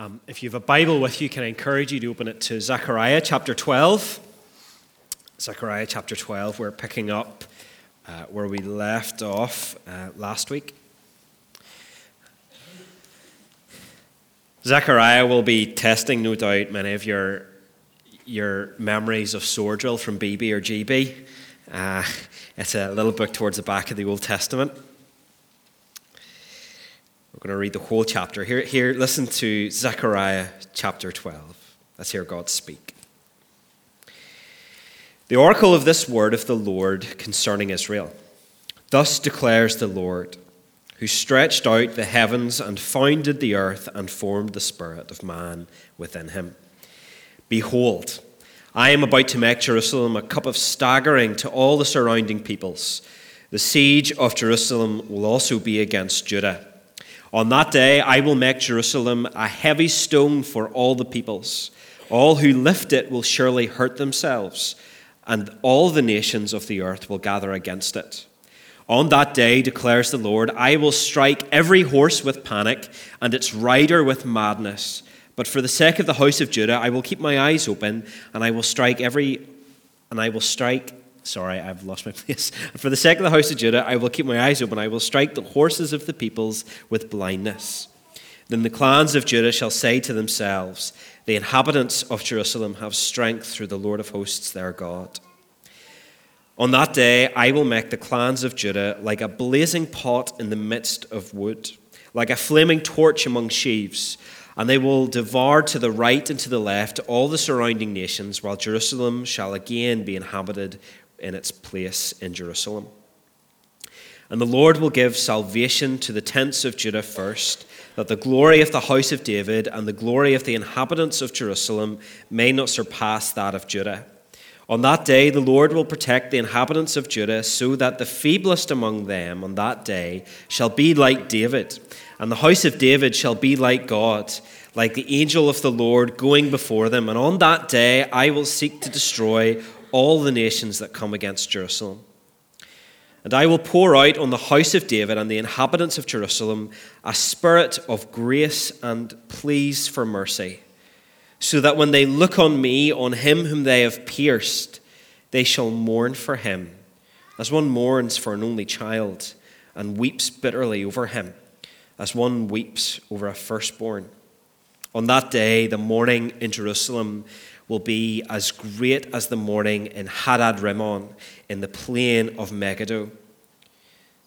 Um, if you have a Bible with you, can I encourage you to open it to Zechariah chapter 12? Zechariah chapter 12, we're picking up uh, where we left off uh, last week. Zechariah will be testing, no doubt, many of your, your memories of sword drill from BB or GB. Uh, it's a little book towards the back of the Old Testament. Going to read the whole chapter. Here, here listen to Zechariah chapter 12. Let's hear God speak. The oracle of this word of the Lord concerning Israel. Thus declares the Lord, who stretched out the heavens and founded the earth and formed the spirit of man within him. Behold, I am about to make Jerusalem a cup of staggering to all the surrounding peoples. The siege of Jerusalem will also be against Judah on that day, I will make Jerusalem a heavy stone for all the peoples. All who lift it will surely hurt themselves, and all the nations of the earth will gather against it. On that day, declares the Lord, I will strike every horse with panic and its rider with madness. But for the sake of the house of Judah, I will keep my eyes open, and I will strike every and I will strike Sorry, I've lost my place. For the sake of the house of Judah, I will keep my eyes open. I will strike the horses of the peoples with blindness. Then the clans of Judah shall say to themselves, The inhabitants of Jerusalem have strength through the Lord of hosts, their God. On that day, I will make the clans of Judah like a blazing pot in the midst of wood, like a flaming torch among sheaves. And they will devour to the right and to the left all the surrounding nations, while Jerusalem shall again be inhabited in its place in Jerusalem. And the Lord will give salvation to the tents of Judah first, that the glory of the house of David and the glory of the inhabitants of Jerusalem may not surpass that of Judah. On that day, the Lord will protect the inhabitants of Judah, so that the feeblest among them on that day shall be like David, and the house of David shall be like God, like the angel of the Lord going before them. And on that day, I will seek to destroy all the nations that come against Jerusalem. And I will pour out on the house of David and the inhabitants of Jerusalem a spirit of grace and pleas for mercy, so that when they look on me, on him whom they have pierced, they shall mourn for him, as one mourns for an only child and weeps bitterly over him, as one weeps over a firstborn. On that day, the mourning in Jerusalem will be as great as the mourning in Hadad Rimmon in the plain of Megiddo.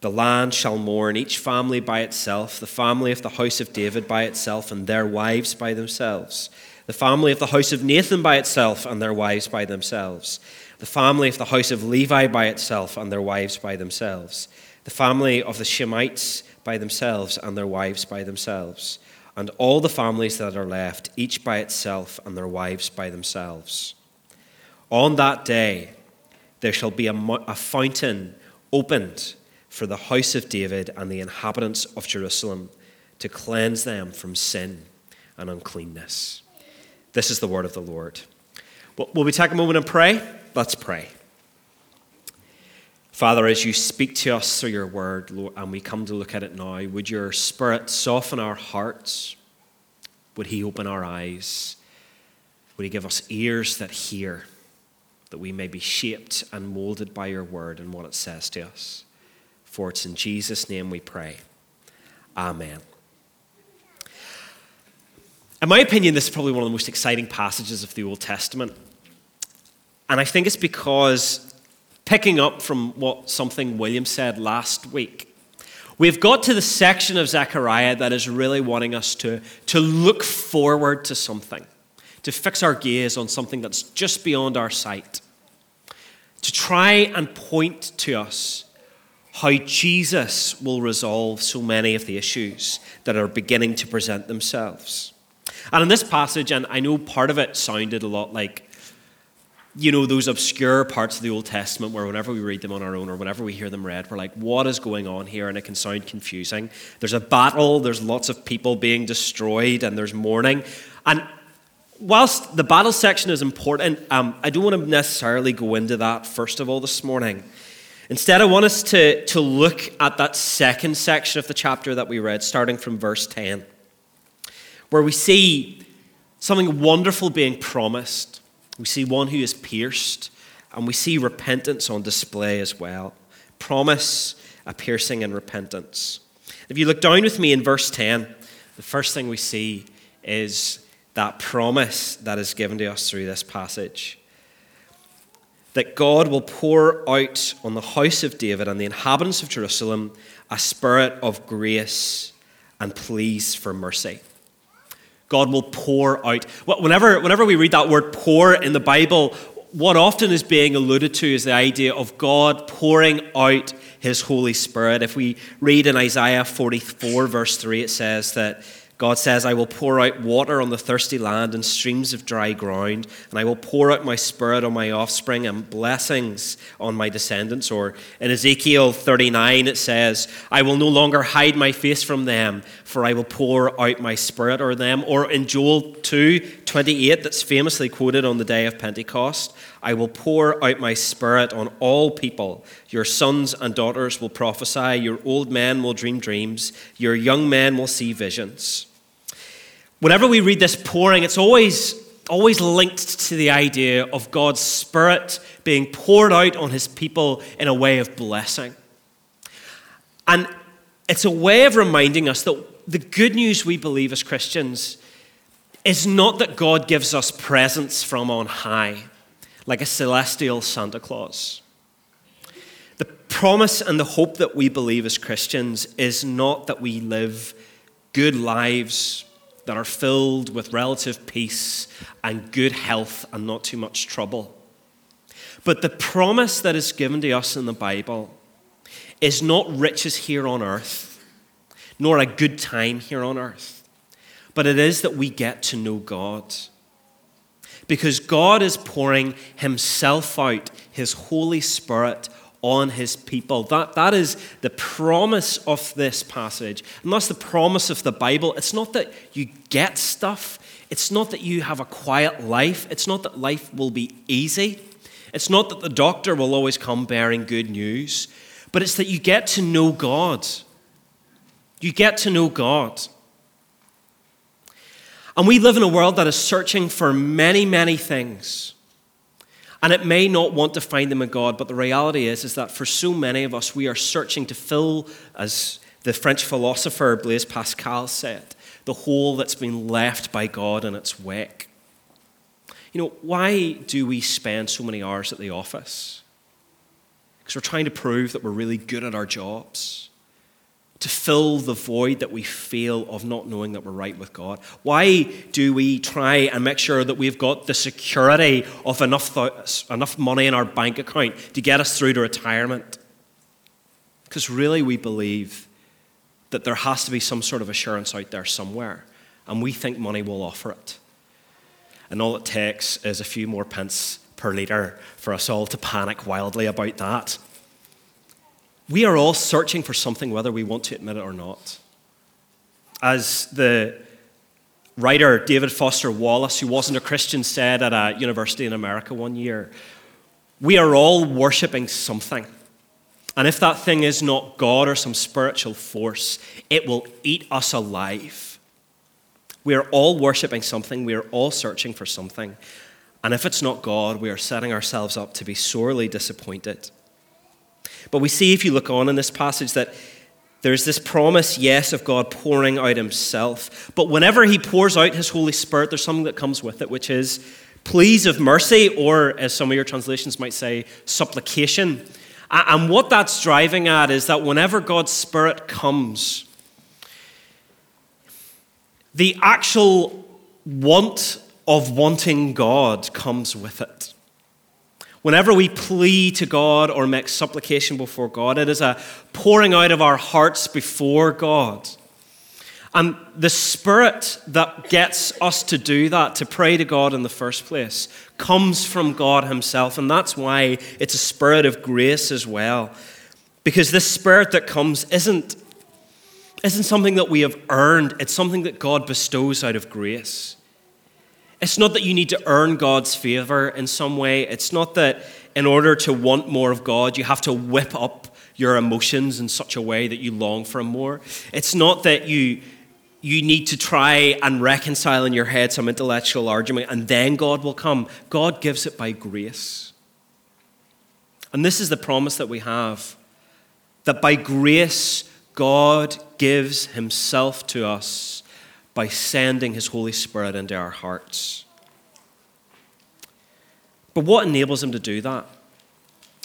The land shall mourn, each family by itself, the family of the house of David by itself, and their wives by themselves, the family of the house of Nathan by itself, and their wives by themselves, the family of the house of Levi by itself, and their wives by themselves, the family of the Shimeites by themselves, and their wives by themselves and all the families that are left, each by itself, and their wives by themselves. On that day, there shall be a, a, fountain opened for the house of David and the inhabitants of Jerusalem to cleanse them from sin and uncleanness. This is the word of the Lord. Will we take a moment and pray? Let's pray. Father, as you speak to us through your word, Lord, and we come to look at it now, would your spirit soften our hearts? Would he open our eyes? Would he give us ears that hear, that we may be shaped and molded by your word and what it says to us? For it's in Jesus' name we pray. Amen. In my opinion, this is probably one of the most exciting passages of the Old Testament. And I think it's because picking up from what something William said last week. We've got to the section of Zechariah that is really wanting us to, to look forward to something, to fix our gaze on something that's just beyond our sight, to try and point to us how Jesus will resolve so many of the issues that are beginning to present themselves. And in this passage, and I know part of it sounded a lot like you know, those obscure parts of the Old Testament where whenever we read them on our own or whenever we hear them read, we're like, what is going on here? And it can sound confusing. There's a battle, there's lots of people being destroyed, and there's mourning. And whilst the battle section is important, um, I don't want to necessarily go into that first of all this morning. Instead, I want us to, to look at that second section of the chapter that we read, starting from verse 10, where we see something wonderful being promised. We see one who is pierced, and we see repentance on display as well. Promise, a piercing, and repentance. If you look down with me in verse 10, the first thing we see is that promise that is given to us through this passage that God will pour out on the house of David and the inhabitants of Jerusalem a spirit of grace and pleas for mercy. God will pour out. Whenever, whenever we read that word pour in the Bible, what often is being alluded to is the idea of God pouring out his Holy Spirit. If we read in Isaiah 44, verse 3, it says that God says, I will pour out water on the thirsty land and streams of dry ground, and I will pour out my spirit on my offspring and blessings on my descendants. Or in Ezekiel 39, it says, I will no longer hide my face from them, for I will pour out my spirit on them. Or in Joel 2 28, that's famously quoted on the day of Pentecost, I will pour out my spirit on all people. Your sons and daughters will prophesy, your old men will dream dreams, your young men will see visions. Whenever we read this pouring, it's always, always linked to the idea of God's spirit being poured out on his people in a way of blessing. And it's a way of reminding us that the good news we believe as Christians is not that God gives us presents from on high like a celestial Santa Claus. The promise and the hope that we believe as Christians is not that we live good lives that are filled with relative peace and good health and not too much trouble. But the promise that is given to us in the Bible is not riches here on earth, nor a good time here on earth, but it is that we get to know God because God is pouring Himself out, His Holy Spirit, on His people. That, that is the promise of this passage. And that's the promise of the Bible. It's not that you get stuff, it's not that you have a quiet life, it's not that life will be easy, it's not that the doctor will always come bearing good news, but it's that you get to know God. You get to know God. And we live in a world that is searching for many, many things. And it may not want to find them in God, but the reality is, is that for so many of us, we are searching to fill, as the French philosopher Blaise Pascal said, the hole that's been left by God in its wake. You know, why do we spend so many hours at the office? Because we're trying to prove that we're really good at our jobs to fill the void that we feel of not knowing that we're right with God? Why do we try and make sure that we've got the security of enough, th- enough money in our bank account to get us through to retirement? Because really, we believe that there has to be some sort of assurance out there somewhere, and we think money will offer it. And all it takes is a few more pence per litre for us all to panic wildly about that. We are all searching for something, whether we want to admit it or not. As the writer David Foster Wallace, who wasn't a Christian, said at a university in America one year, we are all worshiping something. And if that thing is not God or some spiritual force, it will eat us alive. We are all worshiping something, we are all searching for something. And if it's not God, we are setting ourselves up to be sorely disappointed. But we see, if you look on in this passage, that there's this promise, yes, of God pouring out Himself. But whenever He pours out His Holy Spirit, there's something that comes with it, which is pleas of mercy, or as some of your translations might say, supplication. And what that's driving at is that whenever God's Spirit comes, the actual want of wanting God comes with it. Whenever we plead to God or make supplication before God, it is a pouring out of our hearts before God. And the spirit that gets us to do that, to pray to God in the first place, comes from God Himself. And that's why it's a spirit of grace as well. Because this spirit that comes isn't, isn't something that we have earned, it's something that God bestows out of grace. It's not that you need to earn God's favor in some way. It's not that in order to want more of God, you have to whip up your emotions in such a way that you long for more. It's not that you, you need to try and reconcile in your head some intellectual argument, and then God will come. God gives it by grace. And this is the promise that we have that by grace, God gives Himself to us by sending His Holy Spirit into our hearts. But what enables Him to do that?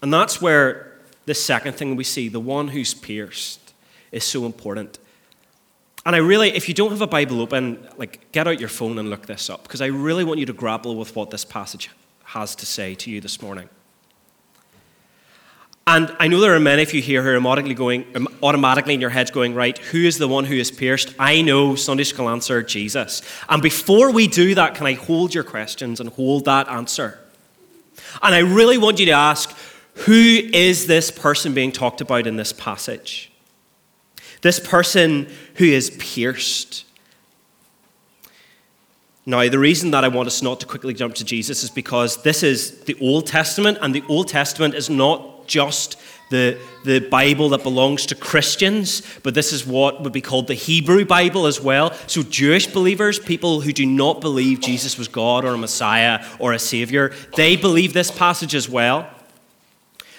And that's where the second thing we see the one who's pierced is so important. And I really, if you don't have a Bible open, like get out your phone and look this up because I really want you to grapple with what this passage has to say to you this morning. And I know there are many of you here who are automatically going, um, automatically in your heads going, right, who is the one who is pierced? I know Sunday school answer, Jesus. And before we do that, can I hold your questions and hold that answer? And I really want you to ask, who is this person being talked about in this passage? This person who is pierced. Now, the reason that I want us not to quickly jump to Jesus is because this is the Old Testament, and the Old Testament is not just the, the Bible that belongs to Christians, but this is what would be called the Hebrew Bible as well. So, Jewish believers, people who do not believe Jesus was God or a Messiah or a Savior, they believe this passage as well.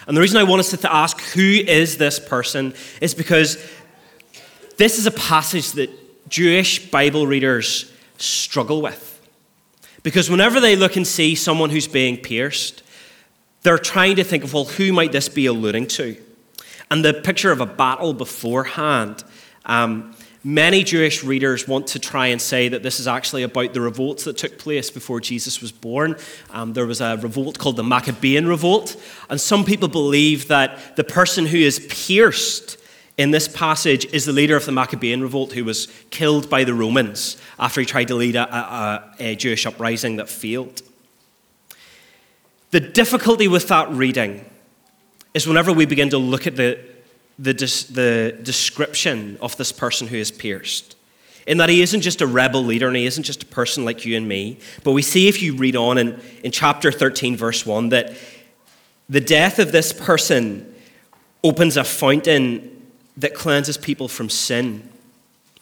And the reason I want us to ask who is this person is because this is a passage that Jewish Bible readers struggle with. Because whenever they look and see someone who's being pierced, they're trying to think of, well, who might this be alluding to? And the picture of a battle beforehand, um, many Jewish readers want to try and say that this is actually about the revolts that took place before Jesus was born. Um, there was a revolt called the Maccabean Revolt, and some people believe that the person who is pierced in this passage is the leader of the Maccabean revolt who was killed by the Romans after he tried to lead a, a, a Jewish uprising that failed. The difficulty with that reading is whenever we begin to look at the, the, the description of this person who is pierced, in that he isn't just a rebel leader and he isn't just a person like you and me, but we see if you read on in, in chapter 13, verse 1, that the death of this person opens a fountain that cleanses people from sin.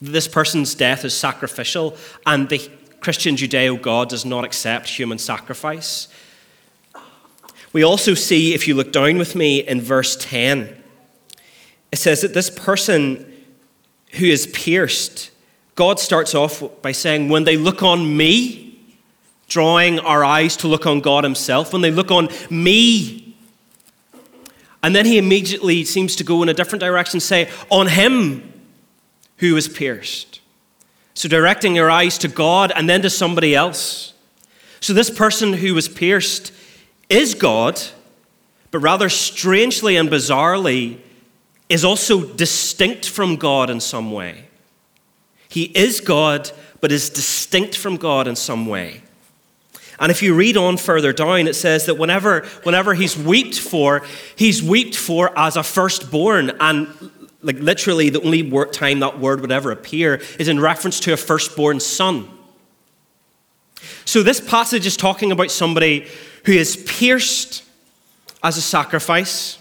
This person's death is sacrificial, and the Christian Judeo God does not accept human sacrifice. We also see, if you look down with me in verse 10, it says that this person who is pierced, God starts off by saying, When they look on me, drawing our eyes to look on God Himself, when they look on me, and then he immediately seems to go in a different direction, say, On him who was pierced. So directing your eyes to God and then to somebody else. So this person who was pierced is God, but rather strangely and bizarrely is also distinct from God in some way. He is God, but is distinct from God in some way. And if you read on further down, it says that whenever, whenever he's wept for, he's wept for as a firstborn. And like literally, the only word, time that word would ever appear is in reference to a firstborn son. So this passage is talking about somebody who is pierced as a sacrifice,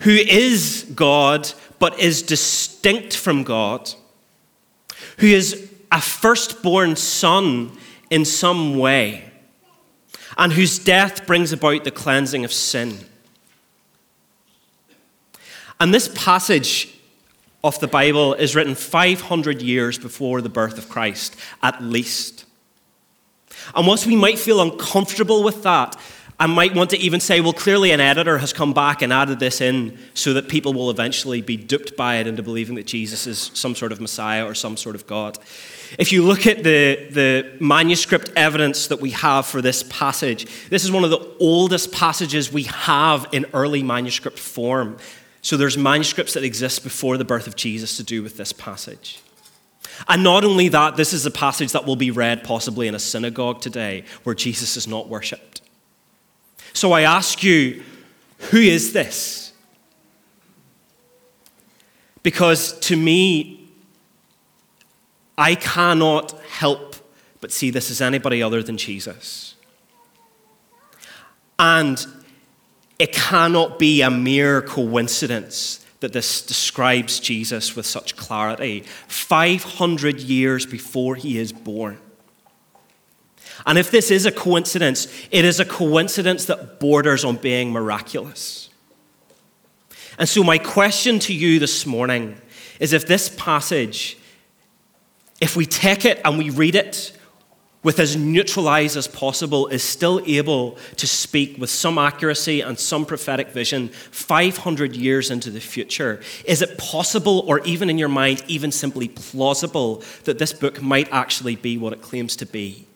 who is God but is distinct from God, who is a firstborn son in some way and whose death brings about the cleansing of sin. And this passage of the Bible is written 500 years before the birth of Christ, at least. And whilst we might feel uncomfortable with that, I might want to even say, well, clearly an editor has come back and added this in so that people will eventually be duped by it into believing that Jesus is some sort of Messiah or some sort of God. If you look at the, the manuscript evidence that we have for this passage, this is one of the oldest passages we have in early manuscript form. So there's manuscripts that exist before the birth of Jesus to do with this passage. And not only that, this is a passage that will be read possibly in a synagogue today where Jesus is not worshipped. So I ask you, who is this? Because to me, I cannot help but see this as anybody other than Jesus. And it cannot be a mere coincidence that this describes Jesus with such clarity 500 years before he is born. And if this is a coincidence, it is a coincidence that borders on being miraculous. And so, my question to you this morning is if this passage, if we take it and we read it with as neutralized as possible, is still able to speak with some accuracy and some prophetic vision 500 years into the future, is it possible, or even in your mind, even simply plausible, that this book might actually be what it claims to be?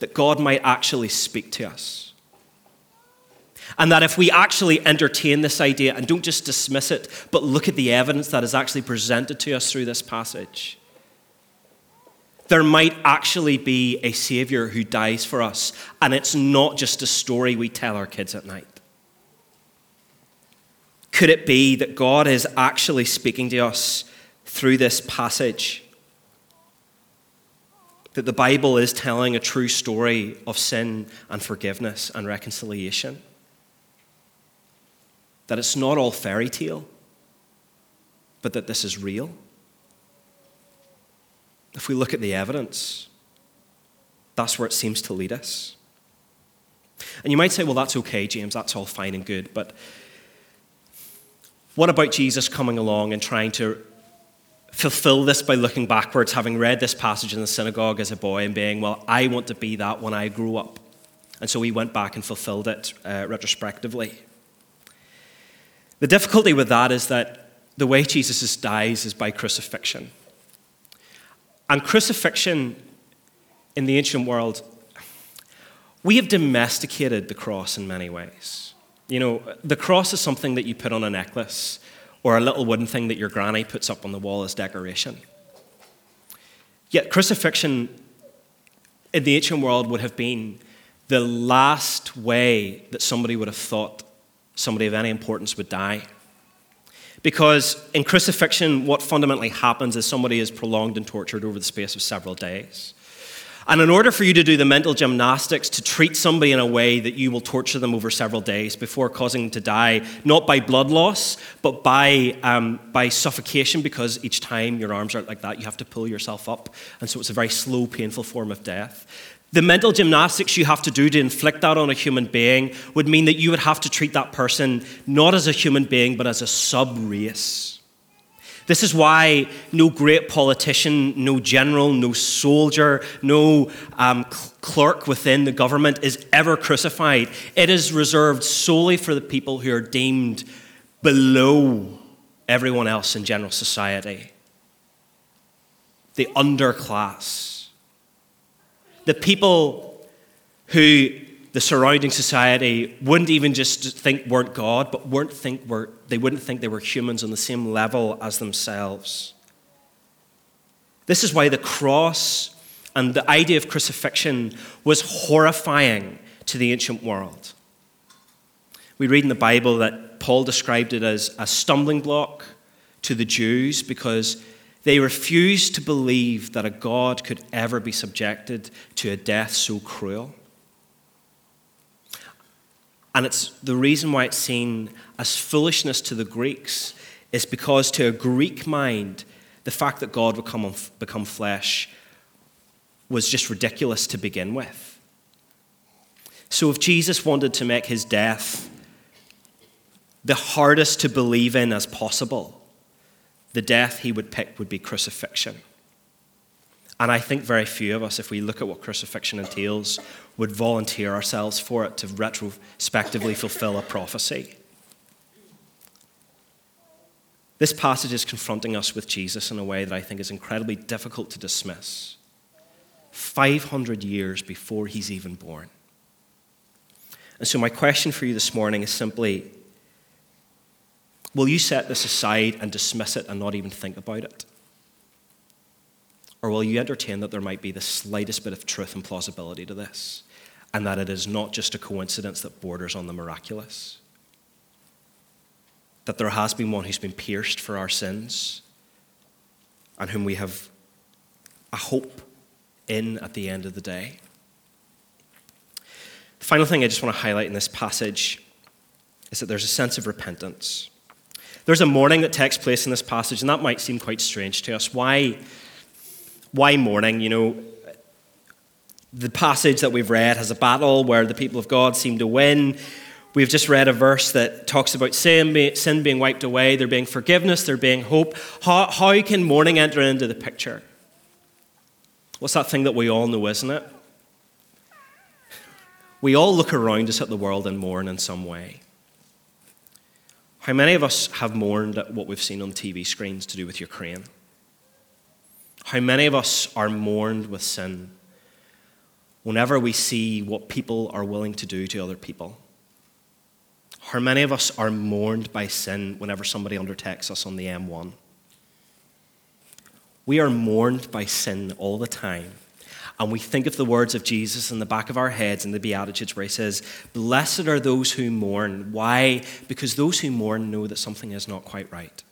That God might actually speak to us? And that if we actually entertain this idea and don't just dismiss it, but look at the evidence that is actually presented to us through this passage, there might actually be a Savior who dies for us. And it's not just a story we tell our kids at night. Could it be that God is actually speaking to us through this passage? That the Bible is telling a true story of sin and forgiveness and reconciliation? that it's not all fairy tale, but that this is real. If we look at the evidence, that's where it seems to lead us. And you might say, well, that's okay, James, that's all fine and good, but what about Jesus coming along and trying to fulfill this by looking backwards, having read this passage in the synagogue as a boy and being, well, I want to be that when I grew up? And so he went back and fulfilled it uh, retrospectively. The difficulty with that is that the way Jesus dies is by crucifixion. And crucifixion in the ancient world, we have domesticated the cross in many ways. You know, the cross is something that you put on a necklace or a little wooden thing that your granny puts up on the wall as decoration. Yet, crucifixion in the ancient world would have been the last way that somebody would have thought somebody of any importance would die. Because in crucifixion, what fundamentally happens is somebody is prolonged and tortured over the space of several days. And in order for you to do the mental gymnastics to treat somebody in a way that you will torture them over several days before causing them to die, not by blood loss, but by, um, by suffocation, because each time your arms are like that, you have to pull yourself up. And so it's a very slow, painful form of death. The mental gymnastics you have to do to inflict that on a human being would mean that you would have to treat that person not as a human being, but as a sub race. This is why no great politician, no general, no soldier, no um, clerk within the government is ever crucified. It is reserved solely for the people who are deemed below everyone else in general society, the underclass the people who the surrounding society wouldn't even just think weren't God, but weren't think were, they wouldn't think they were humans on the same level as themselves. This is why the cross and the idea of crucifixion was horrifying to the ancient world. We read in the Bible that Paul described it as a stumbling block to the Jews because they refused to believe that a God could ever be subjected to a death so cruel. And it's the reason why it's seen as foolishness to the Greeks is because to a Greek mind, the fact that God would come become flesh was just ridiculous to begin with. So if Jesus wanted to make his death the hardest to believe in as possible, the death he would pick would be crucifixion. And I think very few of us, if we look at what crucifixion entails, would volunteer ourselves for it to retrospectively fulfill a prophecy. This passage is confronting us with Jesus in a way that I think is incredibly difficult to dismiss. 500 years before he's even born. And so, my question for you this morning is simply Will you set this aside and dismiss it and not even think about it? Or will you entertain that there might be the slightest bit of truth and plausibility to this, and that it is not just a coincidence that borders on the miraculous? That there has been one who's been pierced for our sins, and whom we have a hope in at the end of the day? The final thing I just want to highlight in this passage is that there's a sense of repentance. There's a mourning that takes place in this passage, and that might seem quite strange to us. Why, why mourning? You know, the passage that we've read has a battle where the people of God seem to win. We've just read a verse that talks about sin, being wiped away, there being forgiveness, there being hope. How, how can mourning enter into the picture? What's that thing that we all know, isn't it? We all look around us at the world and mourn in some way. How many of us have mourned at what we've seen on TV screens to do with Ukraine? How many of us are mourned with sin whenever we see what people are willing to do to other people? How many of us are mourned by sin whenever somebody undertakes us on the M1? We are mourned by sin all the time. And we think of the words of Jesus in the back of our heads in the Beatitudes where he says, Blessed are those who mourn. Why? Because those who mourn know that something is not quite right.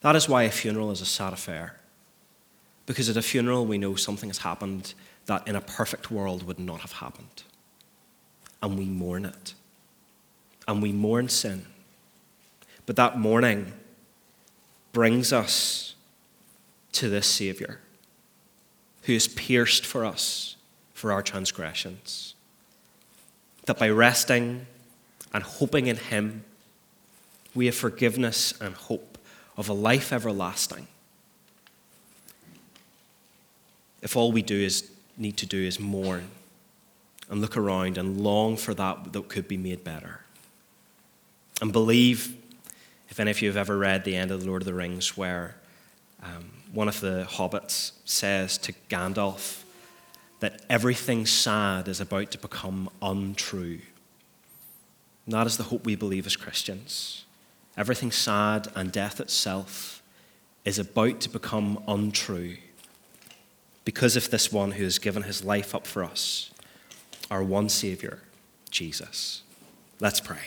That is why a funeral is a sad affair. Because at a funeral, we know something has happened that in a perfect world would not have happened. And we mourn it and we mourn sin. But that mourning brings us to this Savior who is pierced for us for our transgressions. That by resting and hoping in Him, we have forgiveness and hope of a life everlasting. If all we do is need to do is mourn and look around and long for that that could be made better. And believe, if any of you have ever read the end of The Lord of the Rings, where um, one of the hobbits says to Gandalf that everything sad is about to become untrue. And that is the hope we believe as Christians. Everything sad and death itself is about to become untrue because of this one who has given his life up for us, our one Savior, Jesus. Let's pray.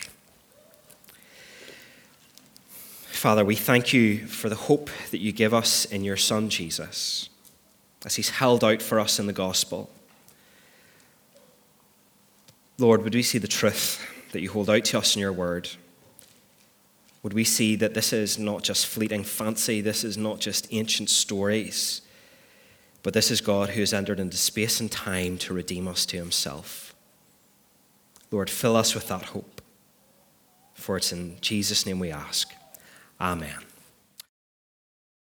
Father, we thank you for the hope that you give us in your Son, Jesus, as he's held out for us in the gospel. Lord, would we see the truth that you hold out to us in your word? Would we see that this is not just fleeting fancy, this is not just ancient stories, but this is God who has entered into space and time to redeem us to himself. Lord, fill us with that hope. For it's in Jesus' name we ask. Amen.